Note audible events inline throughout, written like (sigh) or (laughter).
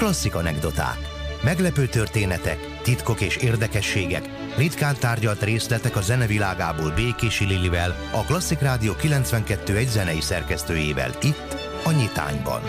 Klasszik anekdoták. Meglepő történetek, titkok és érdekességek, ritkán tárgyalt részletek a zenevilágából Békési Lilivel, a Klasszik Rádió 92 zenei szerkesztőjével itt, a Nyitányban.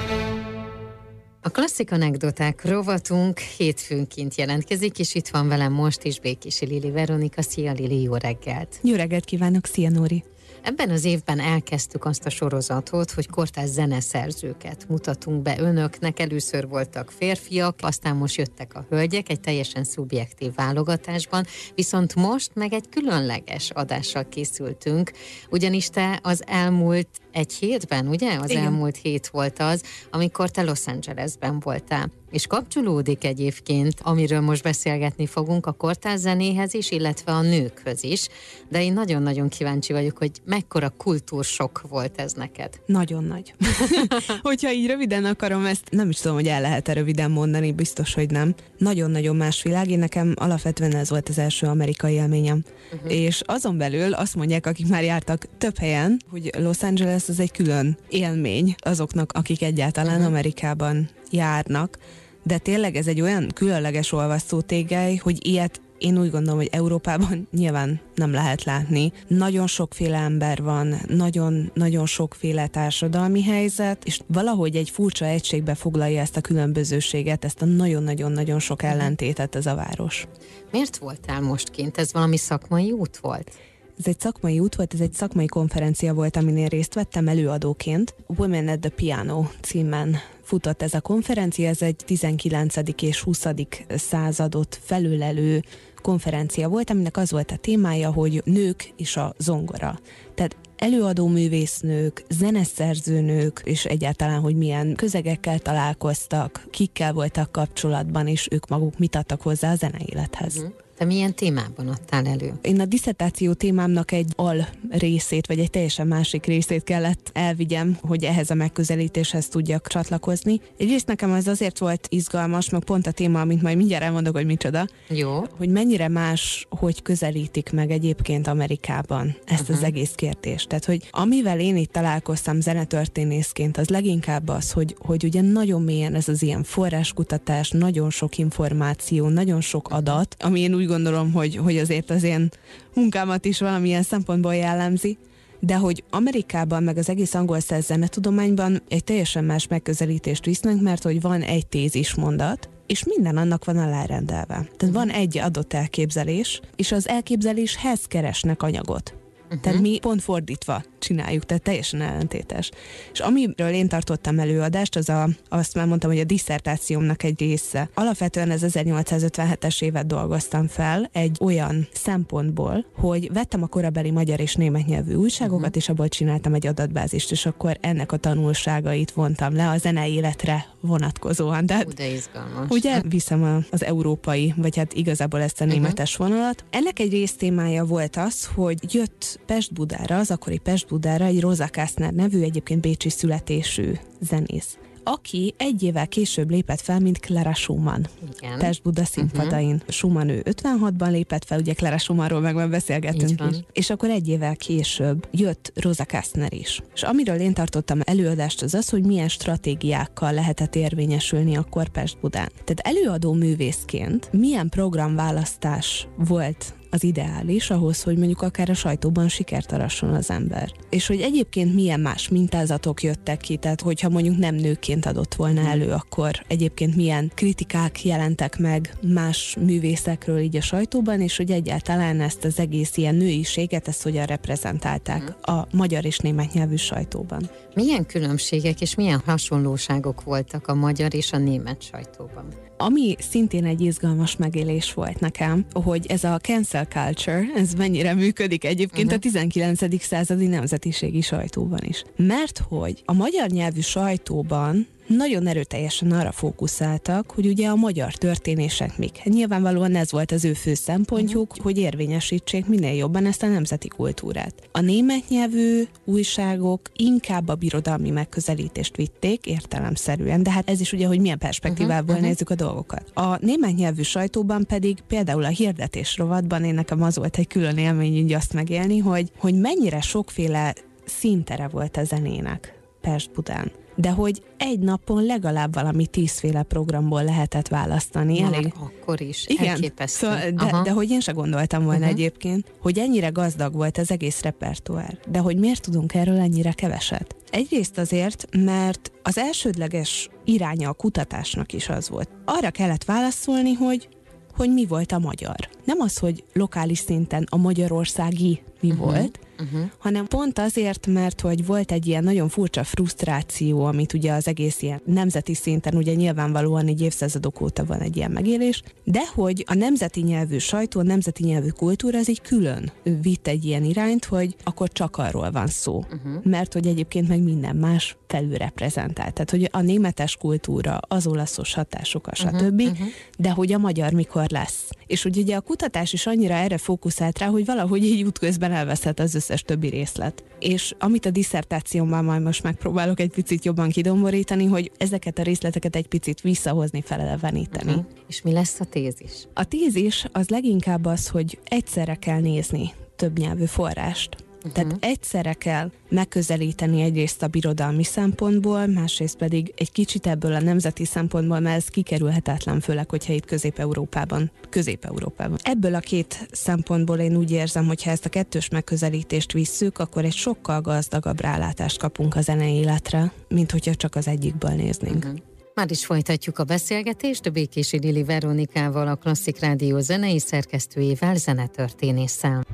A klasszik anekdoták rovatunk hétfőnként jelentkezik, és itt van velem most is Békési Lili Veronika. Szia Lili, jó reggelt! Jó reggelt kívánok, szia Nóri! Ebben az évben elkezdtük azt a sorozatot, hogy kortás zeneszerzőket mutatunk be önöknek. Először voltak férfiak, aztán most jöttek a hölgyek egy teljesen szubjektív válogatásban, viszont most meg egy különleges adással készültünk, ugyanis te az elmúlt egy hétben, ugye? Az Igen. elmúlt hét volt az, amikor te Los Angelesben voltál. És kapcsolódik egyébként, amiről most beszélgetni fogunk, a kortárs zenéhez is, illetve a nőkhöz is. De én nagyon-nagyon kíváncsi vagyok, hogy mekkora kultúrsok volt ez neked. Nagyon nagy. (laughs) Hogyha így röviden akarom ezt, nem is tudom, hogy el lehet-e röviden mondani, biztos, hogy nem. Nagyon-nagyon más világ. Én nekem alapvetően ez volt az első amerikai élményem. Uh-huh. És azon belül azt mondják, akik már jártak több helyen, hogy Los Angeles az egy külön élmény azoknak, akik egyáltalán uh-huh. Amerikában járnak de tényleg ez egy olyan különleges olvasztó tégely, hogy ilyet én úgy gondolom, hogy Európában (laughs) nyilván nem lehet látni. Nagyon sokféle ember van, nagyon-nagyon sokféle társadalmi helyzet, és valahogy egy furcsa egységbe foglalja ezt a különbözőséget, ezt a nagyon-nagyon-nagyon sok mhm. ellentétet ez a város. Miért voltál most kint? Ez valami szakmai út volt? Ez egy szakmai út volt, ez egy szakmai konferencia volt, amin én részt vettem előadóként. Women at the Piano címen futott ez a konferencia, ez egy 19. és 20. századot felülelő konferencia volt, aminek az volt a témája, hogy nők és a zongora. Tehát előadó művésznők, zeneszerzőnők, és egyáltalán, hogy milyen közegekkel találkoztak, kikkel voltak kapcsolatban, és ők maguk mit adtak hozzá a zeneélethez. Te milyen témában adtál elő? Én a diszertáció témámnak egy al részét, vagy egy teljesen másik részét kellett elvigyem, hogy ehhez a megközelítéshez tudjak csatlakozni. Egyrészt nekem ez azért volt izgalmas, meg pont a téma, amit majd mindjárt elmondok, hogy micsoda. Jó. Hogy mennyire más, hogy közelítik meg egyébként Amerikában ezt uh-huh. az egész kérdést. Tehát, hogy amivel én itt találkoztam zenetörténészként, az leginkább az, hogy, hogy ugye nagyon mélyen ez az ilyen forráskutatás, nagyon sok információ, nagyon sok adat, ami én úgy gondolom, hogy, hogy azért az én munkámat is valamilyen szempontból jellemzi, de hogy Amerikában, meg az egész angol száz zenetudományban egy teljesen más megközelítést visznek, mert hogy van egy tézis mondat, és minden annak van alárendelve. Tehát van egy adott elképzelés, és az elképzeléshez keresnek anyagot. Uh-huh. Tehát mi pont fordítva csináljuk, tehát teljesen ellentétes. És amiről én tartottam előadást, az a, azt már mondtam, hogy a diszertációmnak egy része. Alapvetően ez 1857-es évet dolgoztam fel egy olyan szempontból, hogy vettem a korabeli magyar és német nyelvű újságokat, uh-huh. és abból csináltam egy adatbázist, és akkor ennek a tanulságait vontam le a zene életre vonatkozóan. De, de izgalmas. Ugye viszem az európai, vagy hát igazából ezt a mhm. németes uh-huh. vonalat. Ennek egy résztémája volt az, hogy jött Pest-Budára, az akkori Pest-Budára egy Rosa Kastner nevű, egyébként bécsi születésű zenész aki egy évvel később lépett fel, mint Clara Schumann. Igen. Pest-Buda színpadain. Uh-huh. Schumann ő 56-ban lépett fel, ugye Clara Schumannról meg már beszélgettünk is. És akkor egy évvel később jött Rosa Kastner is. És amiről én tartottam előadást az az, hogy milyen stratégiákkal lehetett érvényesülni akkor Pest-Budán. Tehát előadó művészként milyen programválasztás volt az ideális ahhoz, hogy mondjuk akár a sajtóban sikert arasson az ember. És hogy egyébként milyen más mintázatok jöttek ki, tehát hogyha mondjuk nem nőként adott volna elő, akkor egyébként milyen kritikák jelentek meg más művészekről így a sajtóban, és hogy egyáltalán ezt az egész ilyen nőiséget, ezt hogyan reprezentálták mhm. a magyar és német nyelvű sajtóban. Milyen különbségek és milyen hasonlóságok voltak a magyar és a német sajtóban? Ami szintén egy izgalmas megélés volt nekem, hogy ez a cancel culture, ez mennyire működik egyébként uh-huh. a 19. századi nemzetiségi sajtóban is. Mert hogy a magyar nyelvű sajtóban nagyon erőteljesen arra fókuszáltak, hogy ugye a magyar történések mik. Hát nyilvánvalóan ez volt az ő fő szempontjuk, uh-huh. hogy érvényesítsék minél jobban ezt a nemzeti kultúrát. A német nyelvű újságok inkább a birodalmi megközelítést vitték értelemszerűen, de hát ez is ugye, hogy milyen perspektívából uh-huh. nézzük a dolgokat. A német nyelvű sajtóban pedig például a hirdetés rovatban én nekem az volt egy külön élmény így azt megélni, hogy, hogy mennyire sokféle szintere volt a zenének Pest Budán. De hogy egy napon legalább valami tízféle programból lehetett választani. Már Elég... akkor is, Igen, elképesztő. Szóval, de, de hogy én se gondoltam volna uh-huh. egyébként, hogy ennyire gazdag volt az egész repertoár, de hogy miért tudunk erről ennyire keveset? Egyrészt azért, mert az elsődleges iránya a kutatásnak is az volt. Arra kellett válaszolni, hogy hogy mi volt a magyar. Nem az, hogy lokális szinten a magyarországi mi uh-huh. volt, uh-huh. hanem pont azért, mert hogy volt egy ilyen nagyon furcsa frusztráció, amit ugye az egész ilyen nemzeti szinten, ugye nyilvánvalóan egy évszázadok óta van egy ilyen megélés, de hogy a nemzeti nyelvű sajtó, a nemzeti nyelvű kultúra, ez így külön vitt egy ilyen irányt, hogy akkor csak arról van szó. Uh-huh. Mert hogy egyébként meg minden más felülreprezentált. Tehát, hogy a németes kultúra, az olaszos hatások, a stb., uh-huh, uh-huh. de hogy a magyar mikor lesz. És hogy ugye a kutatás is annyira erre fókuszált rá, hogy valahogy így útközben elveszett az összes többi részlet. És amit a diszertációmban majd most megpróbálok egy picit jobban kidomborítani, hogy ezeket a részleteket egy picit visszahozni, feleleveníteni. Uh-huh. És mi lesz a tézis? A tézis az leginkább az, hogy egyszerre kell nézni több nyelvű forrást. Uh-huh. Tehát egyszerre kell megközelíteni egyrészt a birodalmi szempontból, másrészt pedig egy kicsit ebből a nemzeti szempontból, mert ez kikerülhetetlen, főleg, hogyha itt Közép-Európában, Közép-Európában. Ebből a két szempontból én úgy érzem, hogy ha ezt a kettős megközelítést visszük, akkor egy sokkal gazdagabb rálátást kapunk a zenei életre, mint hogyha csak az egyikből néznénk. Uh-huh. Már is folytatjuk a beszélgetést a Békési Lili Veronikával, a Klasszik Rádió zenei szerkesztőjével, zenetörténésszel.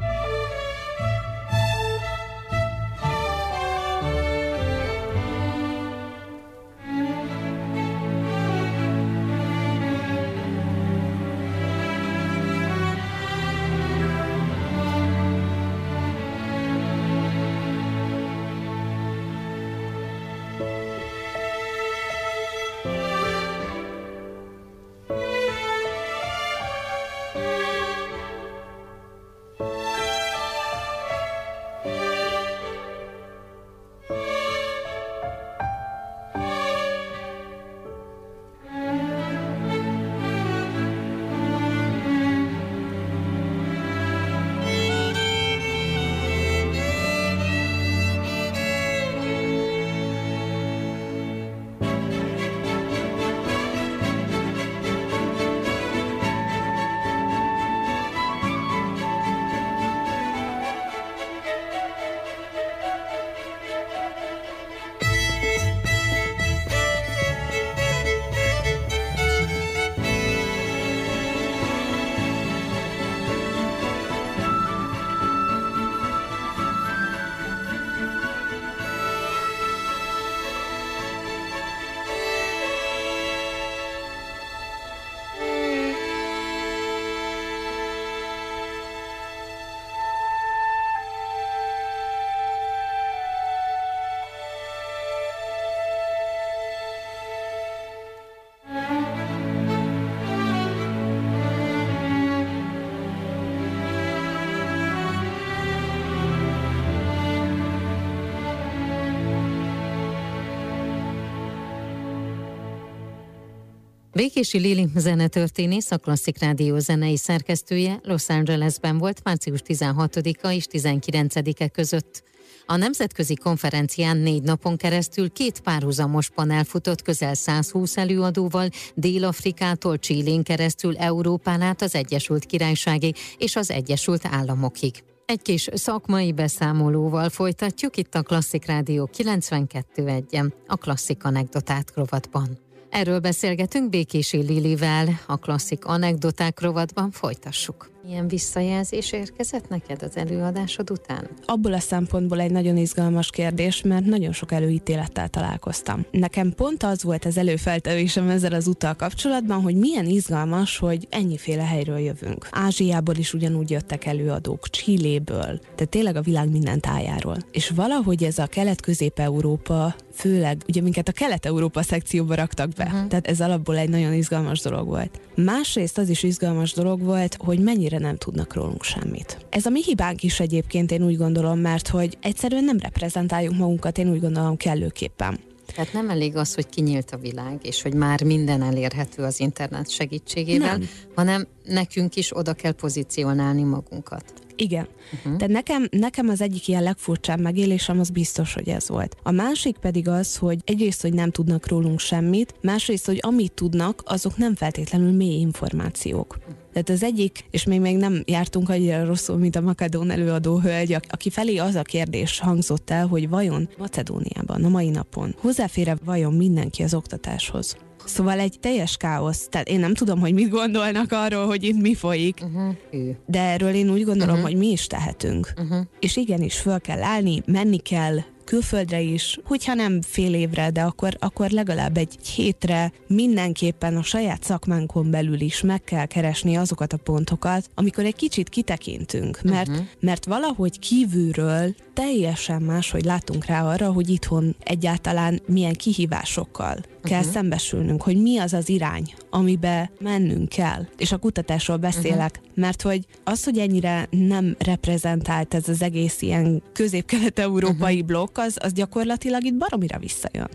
Békési Lili zenetörténész, a Klasszik Rádió zenei szerkesztője Los Angelesben volt március 16-a és 19-e között. A nemzetközi konferencián négy napon keresztül két párhuzamos panel futott közel 120 előadóval, Dél-Afrikától Csillén keresztül Európán át az Egyesült Királyságig és az Egyesült Államokig. Egy kis szakmai beszámolóval folytatjuk itt a Klasszik Rádió 92.1-en, a Klasszik Anekdotát rovatban. Erről beszélgetünk Békési Lilivel, a klasszik anekdoták rovatban folytassuk. Milyen visszajelzés érkezett neked az előadásod után? Abból a szempontból egy nagyon izgalmas kérdés, mert nagyon sok előítélettel találkoztam. Nekem pont az volt az előfeltevésem ezzel az utal kapcsolatban, hogy milyen izgalmas, hogy ennyiféle helyről jövünk. Ázsiából is ugyanúgy jöttek előadók, Csilléből, tehát tényleg a világ minden tájáról. És valahogy ez a kelet-közép-európa, főleg ugye minket a kelet-európa szekcióba raktak be, uh-huh. tehát ez alapból egy nagyon izgalmas dolog volt. Másrészt az is izgalmas dolog volt, hogy mennyire egyelőre nem tudnak rólunk semmit. Ez a mi hibánk is egyébként én úgy gondolom, mert hogy egyszerűen nem reprezentáljuk magunkat, én úgy gondolom kellőképpen. Tehát nem elég az, hogy kinyílt a világ, és hogy már minden elérhető az internet segítségével, nem. hanem nekünk is oda kell pozícionálni magunkat. Igen. Uh-huh. Tehát nekem, nekem az egyik ilyen legfurcsább megélésem az biztos, hogy ez volt. A másik pedig az, hogy egyrészt, hogy nem tudnak rólunk semmit, másrészt, hogy amit tudnak, azok nem feltétlenül mély információk. Tehát az egyik, és még még nem jártunk annyira rosszul, mint a Makedón előadó hölgy, aki felé az a kérdés hangzott el, hogy vajon Macedóniában a mai napon hozzáfér vajon mindenki az oktatáshoz? Szóval egy teljes káosz. Tehát én nem tudom, hogy mit gondolnak arról, hogy itt mi folyik, uh-huh. de erről én úgy gondolom, uh-huh. hogy mi is tehetünk. Uh-huh. És igenis föl kell állni, menni kell, külföldre is, hogyha nem fél évre, de akkor, akkor legalább egy hétre mindenképpen a saját szakmánkon belül is meg kell keresni azokat a pontokat, amikor egy kicsit kitekintünk, mert, uh-huh. mert valahogy kívülről teljesen más, hogy látunk rá arra, hogy itthon egyáltalán milyen kihívásokkal kell uh-huh. szembesülnünk, hogy mi az az irány, amibe mennünk kell. És a kutatásról beszélek, uh-huh. mert hogy az, hogy ennyire nem reprezentált ez az egész ilyen közép-kelet-európai uh-huh. blokk, az, az gyakorlatilag itt baromira visszajön.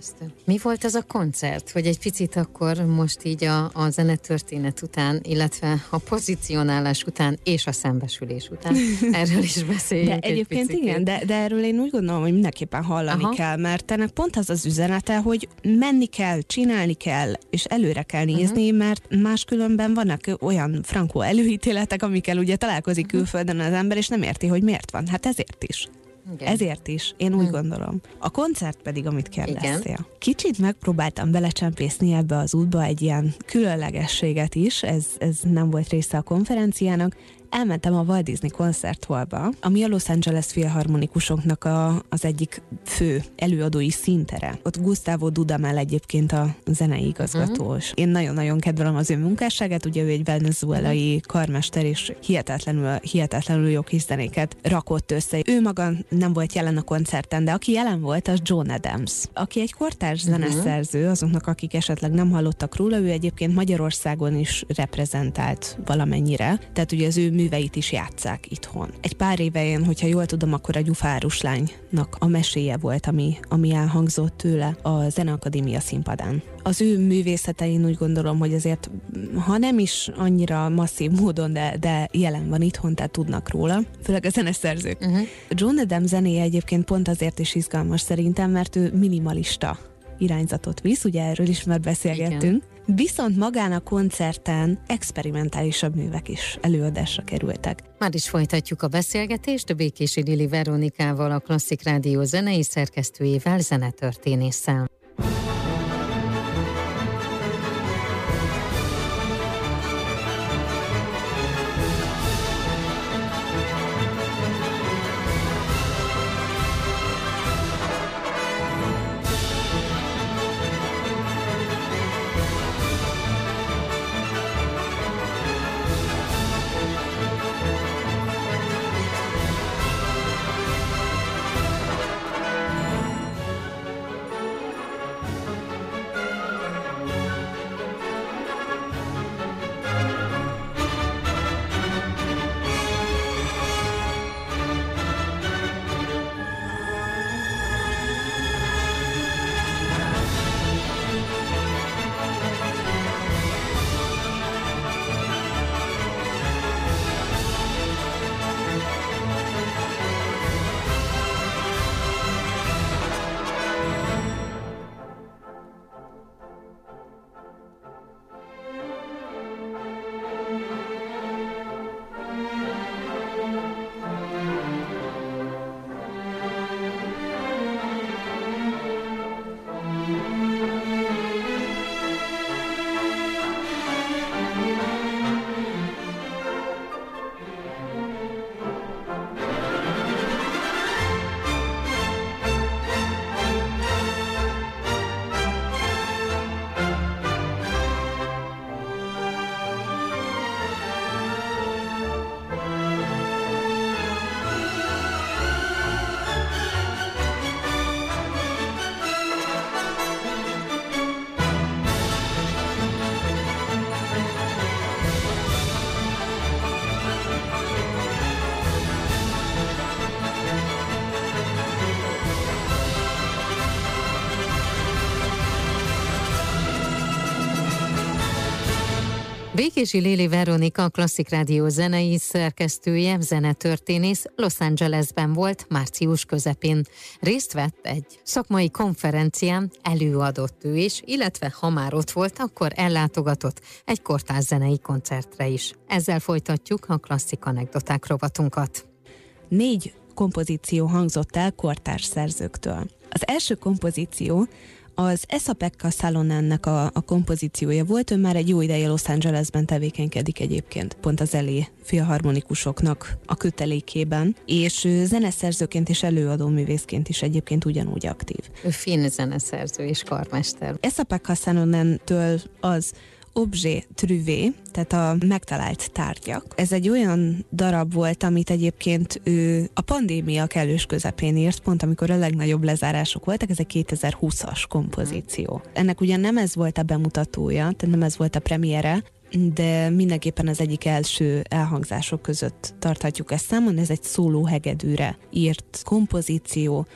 Elképesztő. Mi volt ez a koncert, hogy egy picit akkor most így a, a zenetörténet után, illetve a pozícionálás után és a szembesülés után (laughs) erről is beszéljünk De egyébként egy igen, de, de erről én úgy gondolom, hogy mindenképpen hallani Aha. kell, mert ennek pont az az üzenete, hogy menni kell, csinálni kell, és előre kell nézni, uh-huh. mert máskülönben vannak olyan frankó előítéletek, amikkel ugye találkozik uh-huh. külföldön az ember, és nem érti, hogy miért van. Hát ezért is. Igen. Ezért is, én úgy hmm. gondolom. A koncert pedig, amit kérdeztél. Kicsit megpróbáltam belecsempészni ebbe az útba egy ilyen különlegességet is, ez, ez nem volt része a konferenciának, elmentem a Walt Disney koncerthallba, ami a Los Angeles Filharmonikusoknak a, az egyik fő előadói szintere. Ott Gustavo Dudamel egyébként a zenei igazgatós. Uh-huh. Én nagyon-nagyon kedvelem az ő munkásságát, ugye ő egy venezuelai uh-huh. karmester, és hihetetlenül, hihetetlenül jó kis zenéket rakott össze. Ő maga nem volt jelen a koncerten, de aki jelen volt, az John Adams, aki egy kortárs uh-huh. zeneszerző, azoknak, akik esetleg nem hallottak róla, ő egyébként Magyarországon is reprezentált valamennyire. Tehát ugye az ő műveit is játszák itthon. Egy pár éve én, hogyha jól tudom, akkor a Gyufárus lánynak a meséje volt, ami, ami elhangzott tőle a Zeneakadémia színpadán. Az ő művészete én úgy gondolom, hogy azért, ha nem is annyira masszív módon, de, de jelen van itthon, tehát tudnak róla, főleg a zeneszerzők. Uh-huh. John Adam zenéje egyébként pont azért is izgalmas szerintem, mert ő minimalista irányzatot visz, ugye erről is már beszélgettünk. Igen. Viszont magán a koncerten experimentálisabb művek is előadásra kerültek. Már is folytatjuk a beszélgetést Békési Lili Veronikával, a Klasszik Rádió zenei szerkesztőjével, zenetörténésszel. Békési Lili Veronika, Klasszik Rádió zenei szerkesztője, zenetörténész Los Angelesben volt március közepén. Részt vett egy szakmai konferencián, előadott ő is, illetve ha már ott volt, akkor ellátogatott egy kortárs zenei koncertre is. Ezzel folytatjuk a klasszik anekdoták rovatunkat. Négy kompozíció hangzott el kortárs szerzőktől. Az első kompozíció az Esapekka Salonennek a, a kompozíciója volt, ő már egy jó ideje Los Angelesben tevékenykedik egyébként, pont az elé filharmonikusoknak a kötelékében, és zeneszerzőként és előadó művészként is egyébként ugyanúgy aktív. Ő finn zeneszerző és karmester. Esapekka Salonentől az objet truvé, tehát a megtalált tárgyak. Ez egy olyan darab volt, amit egyébként ő a pandémia kellős közepén írt, pont amikor a legnagyobb lezárások voltak, ez egy 2020-as kompozíció. Ennek ugyan nem ez volt a bemutatója, tehát nem ez volt a premiere, de mindenképpen az egyik első elhangzások között tarthatjuk ezt számon, ez egy szóló hegedűre írt kompozíció,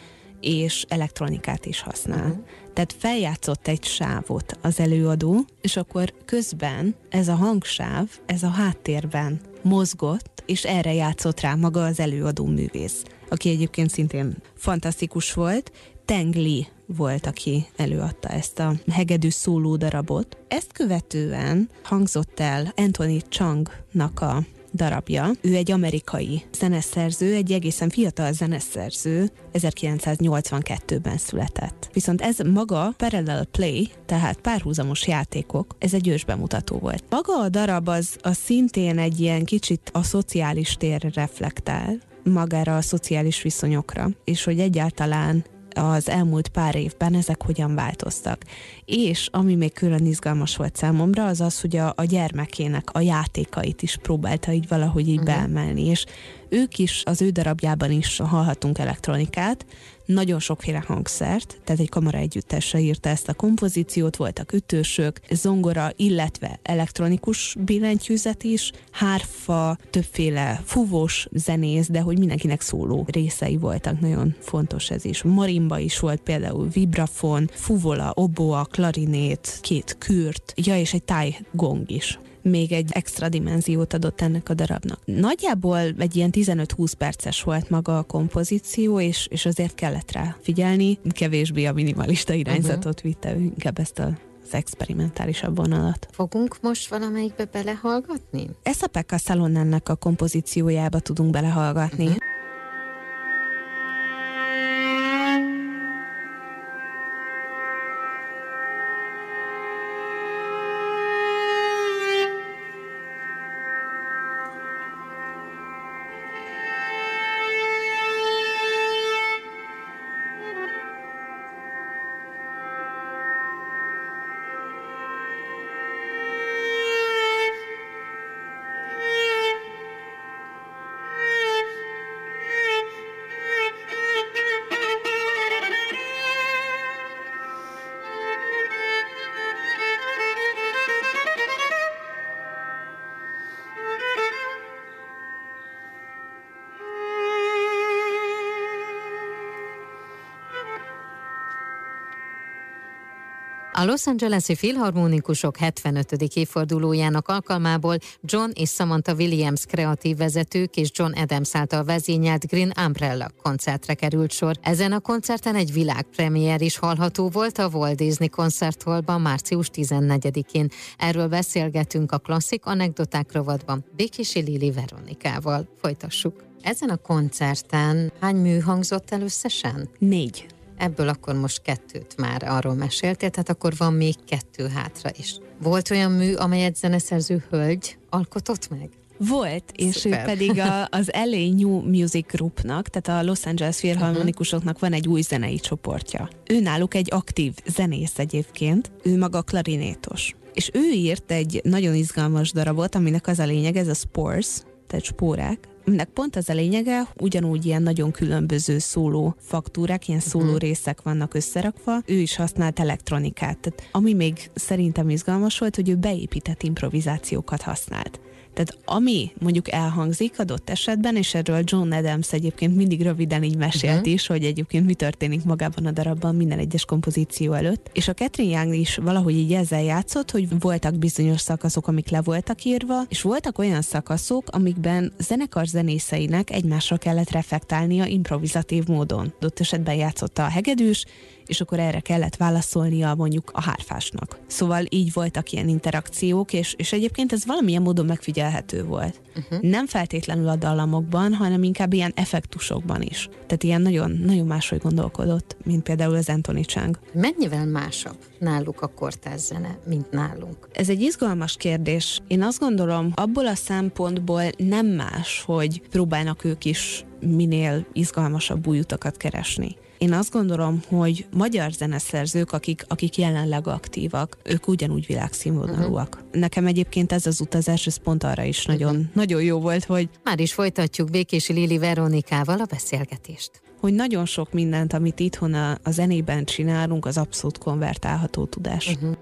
és elektronikát is használ. Uh-huh. Tehát feljátszott egy sávot az előadó, és akkor közben ez a hangsáv, ez a háttérben mozgott, és erre játszott rá maga az előadó művész, aki egyébként szintén fantasztikus volt. Teng Li volt, aki előadta ezt a hegedű szóló darabot. Ezt követően hangzott el Anthony Changnak a darabja. Ő egy amerikai zeneszerző, egy egészen fiatal zeneszerző, 1982-ben született. Viszont ez maga Parallel Play, tehát párhuzamos játékok, ez egy ősbemutató volt. Maga a darab az, az szintén egy ilyen kicsit a szociális térre reflektál, magára a szociális viszonyokra, és hogy egyáltalán az elmúlt pár évben ezek hogyan változtak. És ami még külön izgalmas volt számomra, az az, hogy a, a gyermekének a játékait is próbálta így valahogy így uh-huh. beemelni, és ők is, az ő darabjában is hallhatunk elektronikát, nagyon sokféle hangszert, tehát egy kamara együttesre írta ezt a kompozíciót, voltak ütősök, zongora, illetve elektronikus billentyűzet is, hárfa, többféle fúvós zenész, de hogy mindenkinek szóló részei voltak, nagyon fontos ez is. Marimba is volt például vibrafon, fuvola, oboa, klarinét, két kürt, ja és egy táj gong is még egy extra dimenziót adott ennek a darabnak. Nagyjából egy ilyen 15-20 perces volt maga a kompozíció, és, és azért kellett rá figyelni, kevésbé a minimalista irányzatot uh-huh. vitte inkább ezt a az experimentálisabb vonalat. Fogunk most valamelyikbe belehallgatni? Ezt a Pekka Szalonnennek a kompozíciójába tudunk belehallgatni. Uh-huh. A Los Angeles-i Filharmonikusok 75. évfordulójának alkalmából John és Samantha Williams kreatív vezetők és John Adams által vezényelt Green Umbrella koncertre került sor. Ezen a koncerten egy világpremiér is hallható volt a Walt Disney koncerthallban március 14-én. Erről beszélgetünk a klasszik anekdoták rovatban Békési Lili Veronikával. Folytassuk. Ezen a koncerten hány mű hangzott el összesen? Négy. Ebből akkor most kettőt már arról meséltél, tehát akkor van még kettő hátra is. Volt olyan mű, amelyet zeneszerző hölgy alkotott meg? Volt, és Szuper. ő pedig a, az (laughs) LA New Music Groupnak, tehát a Los Angeles Filharmonikusoknak van egy új zenei csoportja. Ő náluk egy aktív zenész egyébként, ő maga klarinétos. És ő írt egy nagyon izgalmas darabot, aminek az a lényeg, ez a Spores, tehát spórák, aminek pont az a lényege, ugyanúgy ilyen nagyon különböző szóló faktúrák, ilyen szóló uh-huh. részek vannak összerakva, ő is használt elektronikát. Tehát ami még szerintem izgalmas volt, hogy ő beépített improvizációkat használt. Tehát ami mondjuk elhangzik adott esetben, és erről John Adams egyébként mindig röviden így mesélt uh-huh. is, hogy egyébként mi történik magában a darabban minden egyes kompozíció előtt. És a Catherine Young is valahogy így ezzel játszott, hogy voltak bizonyos szakaszok, amik le voltak írva, és voltak olyan szakaszok, amikben zenekar zenészeinek egymásra kellett reflektálnia improvizatív módon. Adott esetben játszotta a hegedűs, és akkor erre kellett válaszolnia mondjuk a hárfásnak. Szóval így voltak ilyen interakciók, és, és egyébként ez valamilyen módon megfigyelhető volt. Uh-huh. Nem feltétlenül a dallamokban, hanem inkább ilyen effektusokban is. Tehát ilyen nagyon, nagyon máshogy gondolkodott, mint például az Anthony Chang. Mennyivel másabb náluk a kortárs zene, mint nálunk? Ez egy izgalmas kérdés. Én azt gondolom, abból a szempontból nem más, hogy próbálnak ők is minél izgalmasabb új utakat keresni. Én azt gondolom, hogy magyar zeneszerzők, akik, akik jelenleg aktívak, ők ugyanúgy világszínvonalúak. Uh-huh. Nekem egyébként ez az utazás, ez pont arra is nagyon, uh-huh. nagyon jó volt, hogy... Már is folytatjuk Békési Lili Veronikával a beszélgetést hogy nagyon sok mindent, amit itthon a, a zenében csinálunk, az abszolút konvertálható tudás. Uh-huh.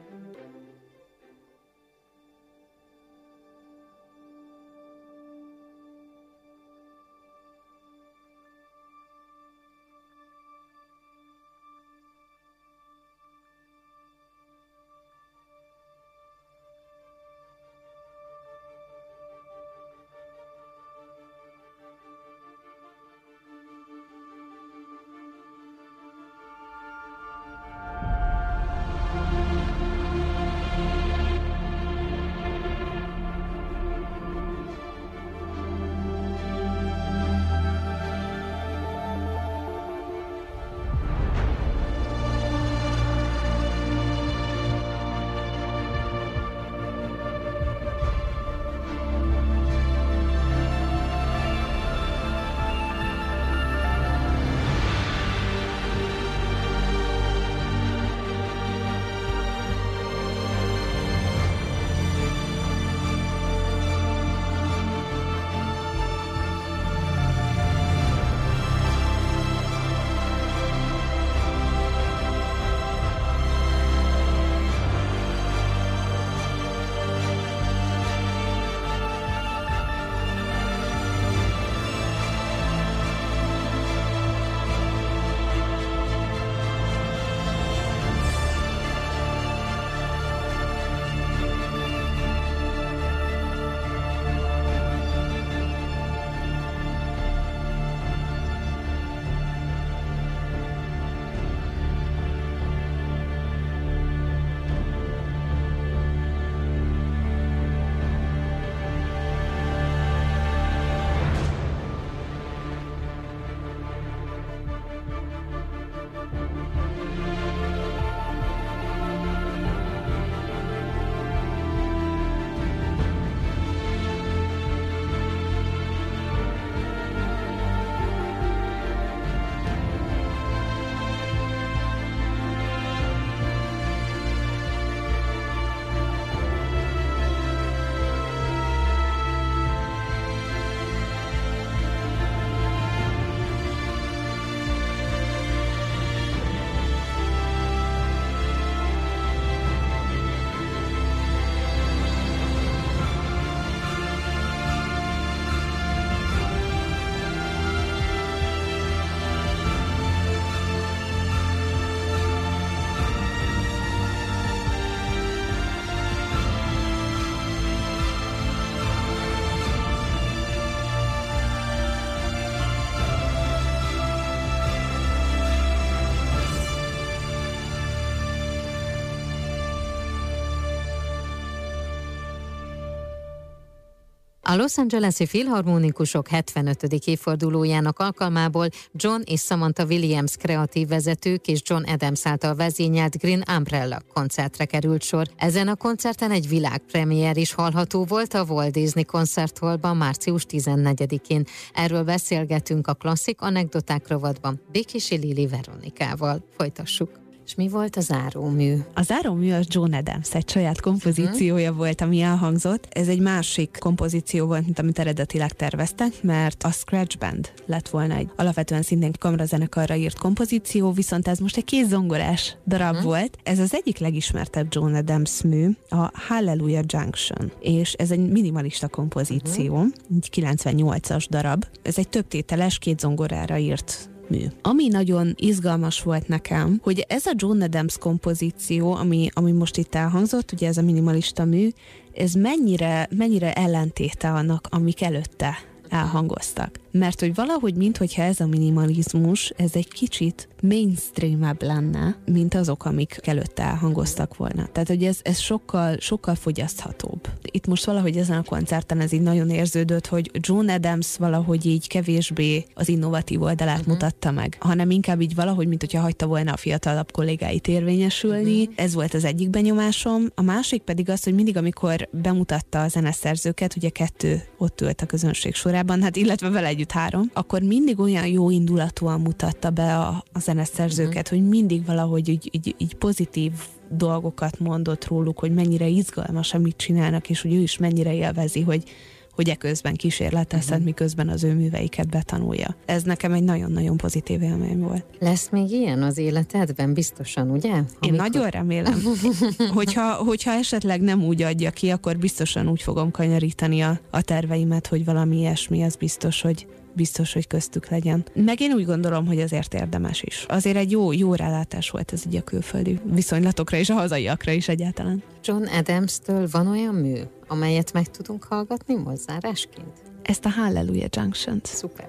A Los Angeles-i Filharmonikusok 75. évfordulójának alkalmából John és Samantha Williams kreatív vezetők és John Adams által vezényelt Green Umbrella koncertre került sor. Ezen a koncerten egy világpremiér is hallható volt a Walt Disney koncerthallban március 14-én. Erről beszélgetünk a klasszik anekdoták rovatban Békési Lili Veronikával. Folytassuk. És mi volt az zárómű? A zárómű az John Adams, egy saját kompozíciója uh-huh. volt, ami elhangzott. Ez egy másik kompozíció volt, mint amit eredetileg terveztek, mert a Scratch Band lett volna egy alapvetően szintén kamrazenekarra írt kompozíció, viszont ez most egy kézzongorás darab uh-huh. volt. Ez az egyik legismertebb John Adams mű, a Hallelujah Junction, és ez egy minimalista kompozíció, uh-huh. egy 98-as darab. Ez egy több tételes, két zongorára írt mű. Ami nagyon izgalmas volt nekem, hogy ez a John Adams kompozíció, ami, ami most itt elhangzott, ugye ez a minimalista mű, ez mennyire, mennyire ellentéte annak, amik előtte elhangoztak. Mert hogy valahogy, minthogyha ez a minimalizmus, ez egy kicsit mainstreamebb lenne, mint azok, amik előtte elhangoztak volna. Tehát, hogy ez, ez sokkal, sokkal fogyaszthatóbb. Itt most valahogy ezen a koncerten ez így nagyon érződött, hogy John Adams valahogy így kevésbé az innovatív oldalát uh-huh. mutatta meg, hanem inkább így valahogy, mint hogyha hagyta volna a fiatalabb kollégáit érvényesülni. Uh-huh. Ez volt az egyik benyomásom. A másik pedig az, hogy mindig, amikor bemutatta a zeneszerzőket, ugye kettő ott ült a közönség sorában, hát illetve vele együtt három, akkor mindig olyan jó indulatúan mutatta be a, a zeneszerzőket, uh-huh. hogy mindig valahogy így, így, így pozitív dolgokat mondott róluk, hogy mennyire izgalmas, amit csinálnak, és hogy ő is mennyire élvezi, hogy hogy eközben kísérletezhet, uh-huh. miközben az ő műveiket betanulja. Ez nekem egy nagyon-nagyon pozitív élmény volt. Lesz még ilyen az életedben, biztosan, ugye? Amikor... Én nagyon remélem. (laughs) hogyha, hogyha esetleg nem úgy adja ki, akkor biztosan úgy fogom kanyarítani a, a terveimet, hogy valami ilyesmi, az biztos, hogy biztos, hogy köztük legyen. Meg én úgy gondolom, hogy azért érdemes is. Azért egy jó, jó rálátás volt ez így a külföldi viszonylatokra és a hazaiakra is egyáltalán. John Adams-től van olyan mű, amelyet meg tudunk hallgatni mozzárásként? Ezt a Hallelujah Junction-t. Szuper.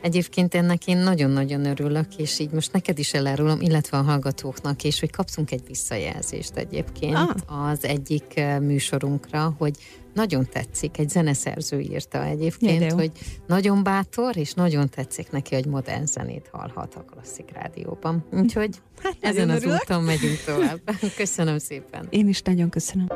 Egyébként ennek én nagyon-nagyon örülök, és így most neked is elárulom, illetve a hallgatóknak is, hogy kapszunk egy visszajelzést egyébként ah. az egyik eh, műsorunkra, hogy nagyon tetszik, egy zeneszerző írta egyébként, Jaj, hogy nagyon bátor, és nagyon tetszik neki, hogy modern zenét hallhat a klasszik rádióban. Úgyhogy hát ezen az úton megyünk tovább. (laughs) Köszönöm szépen. Én is nagyon köszönöm.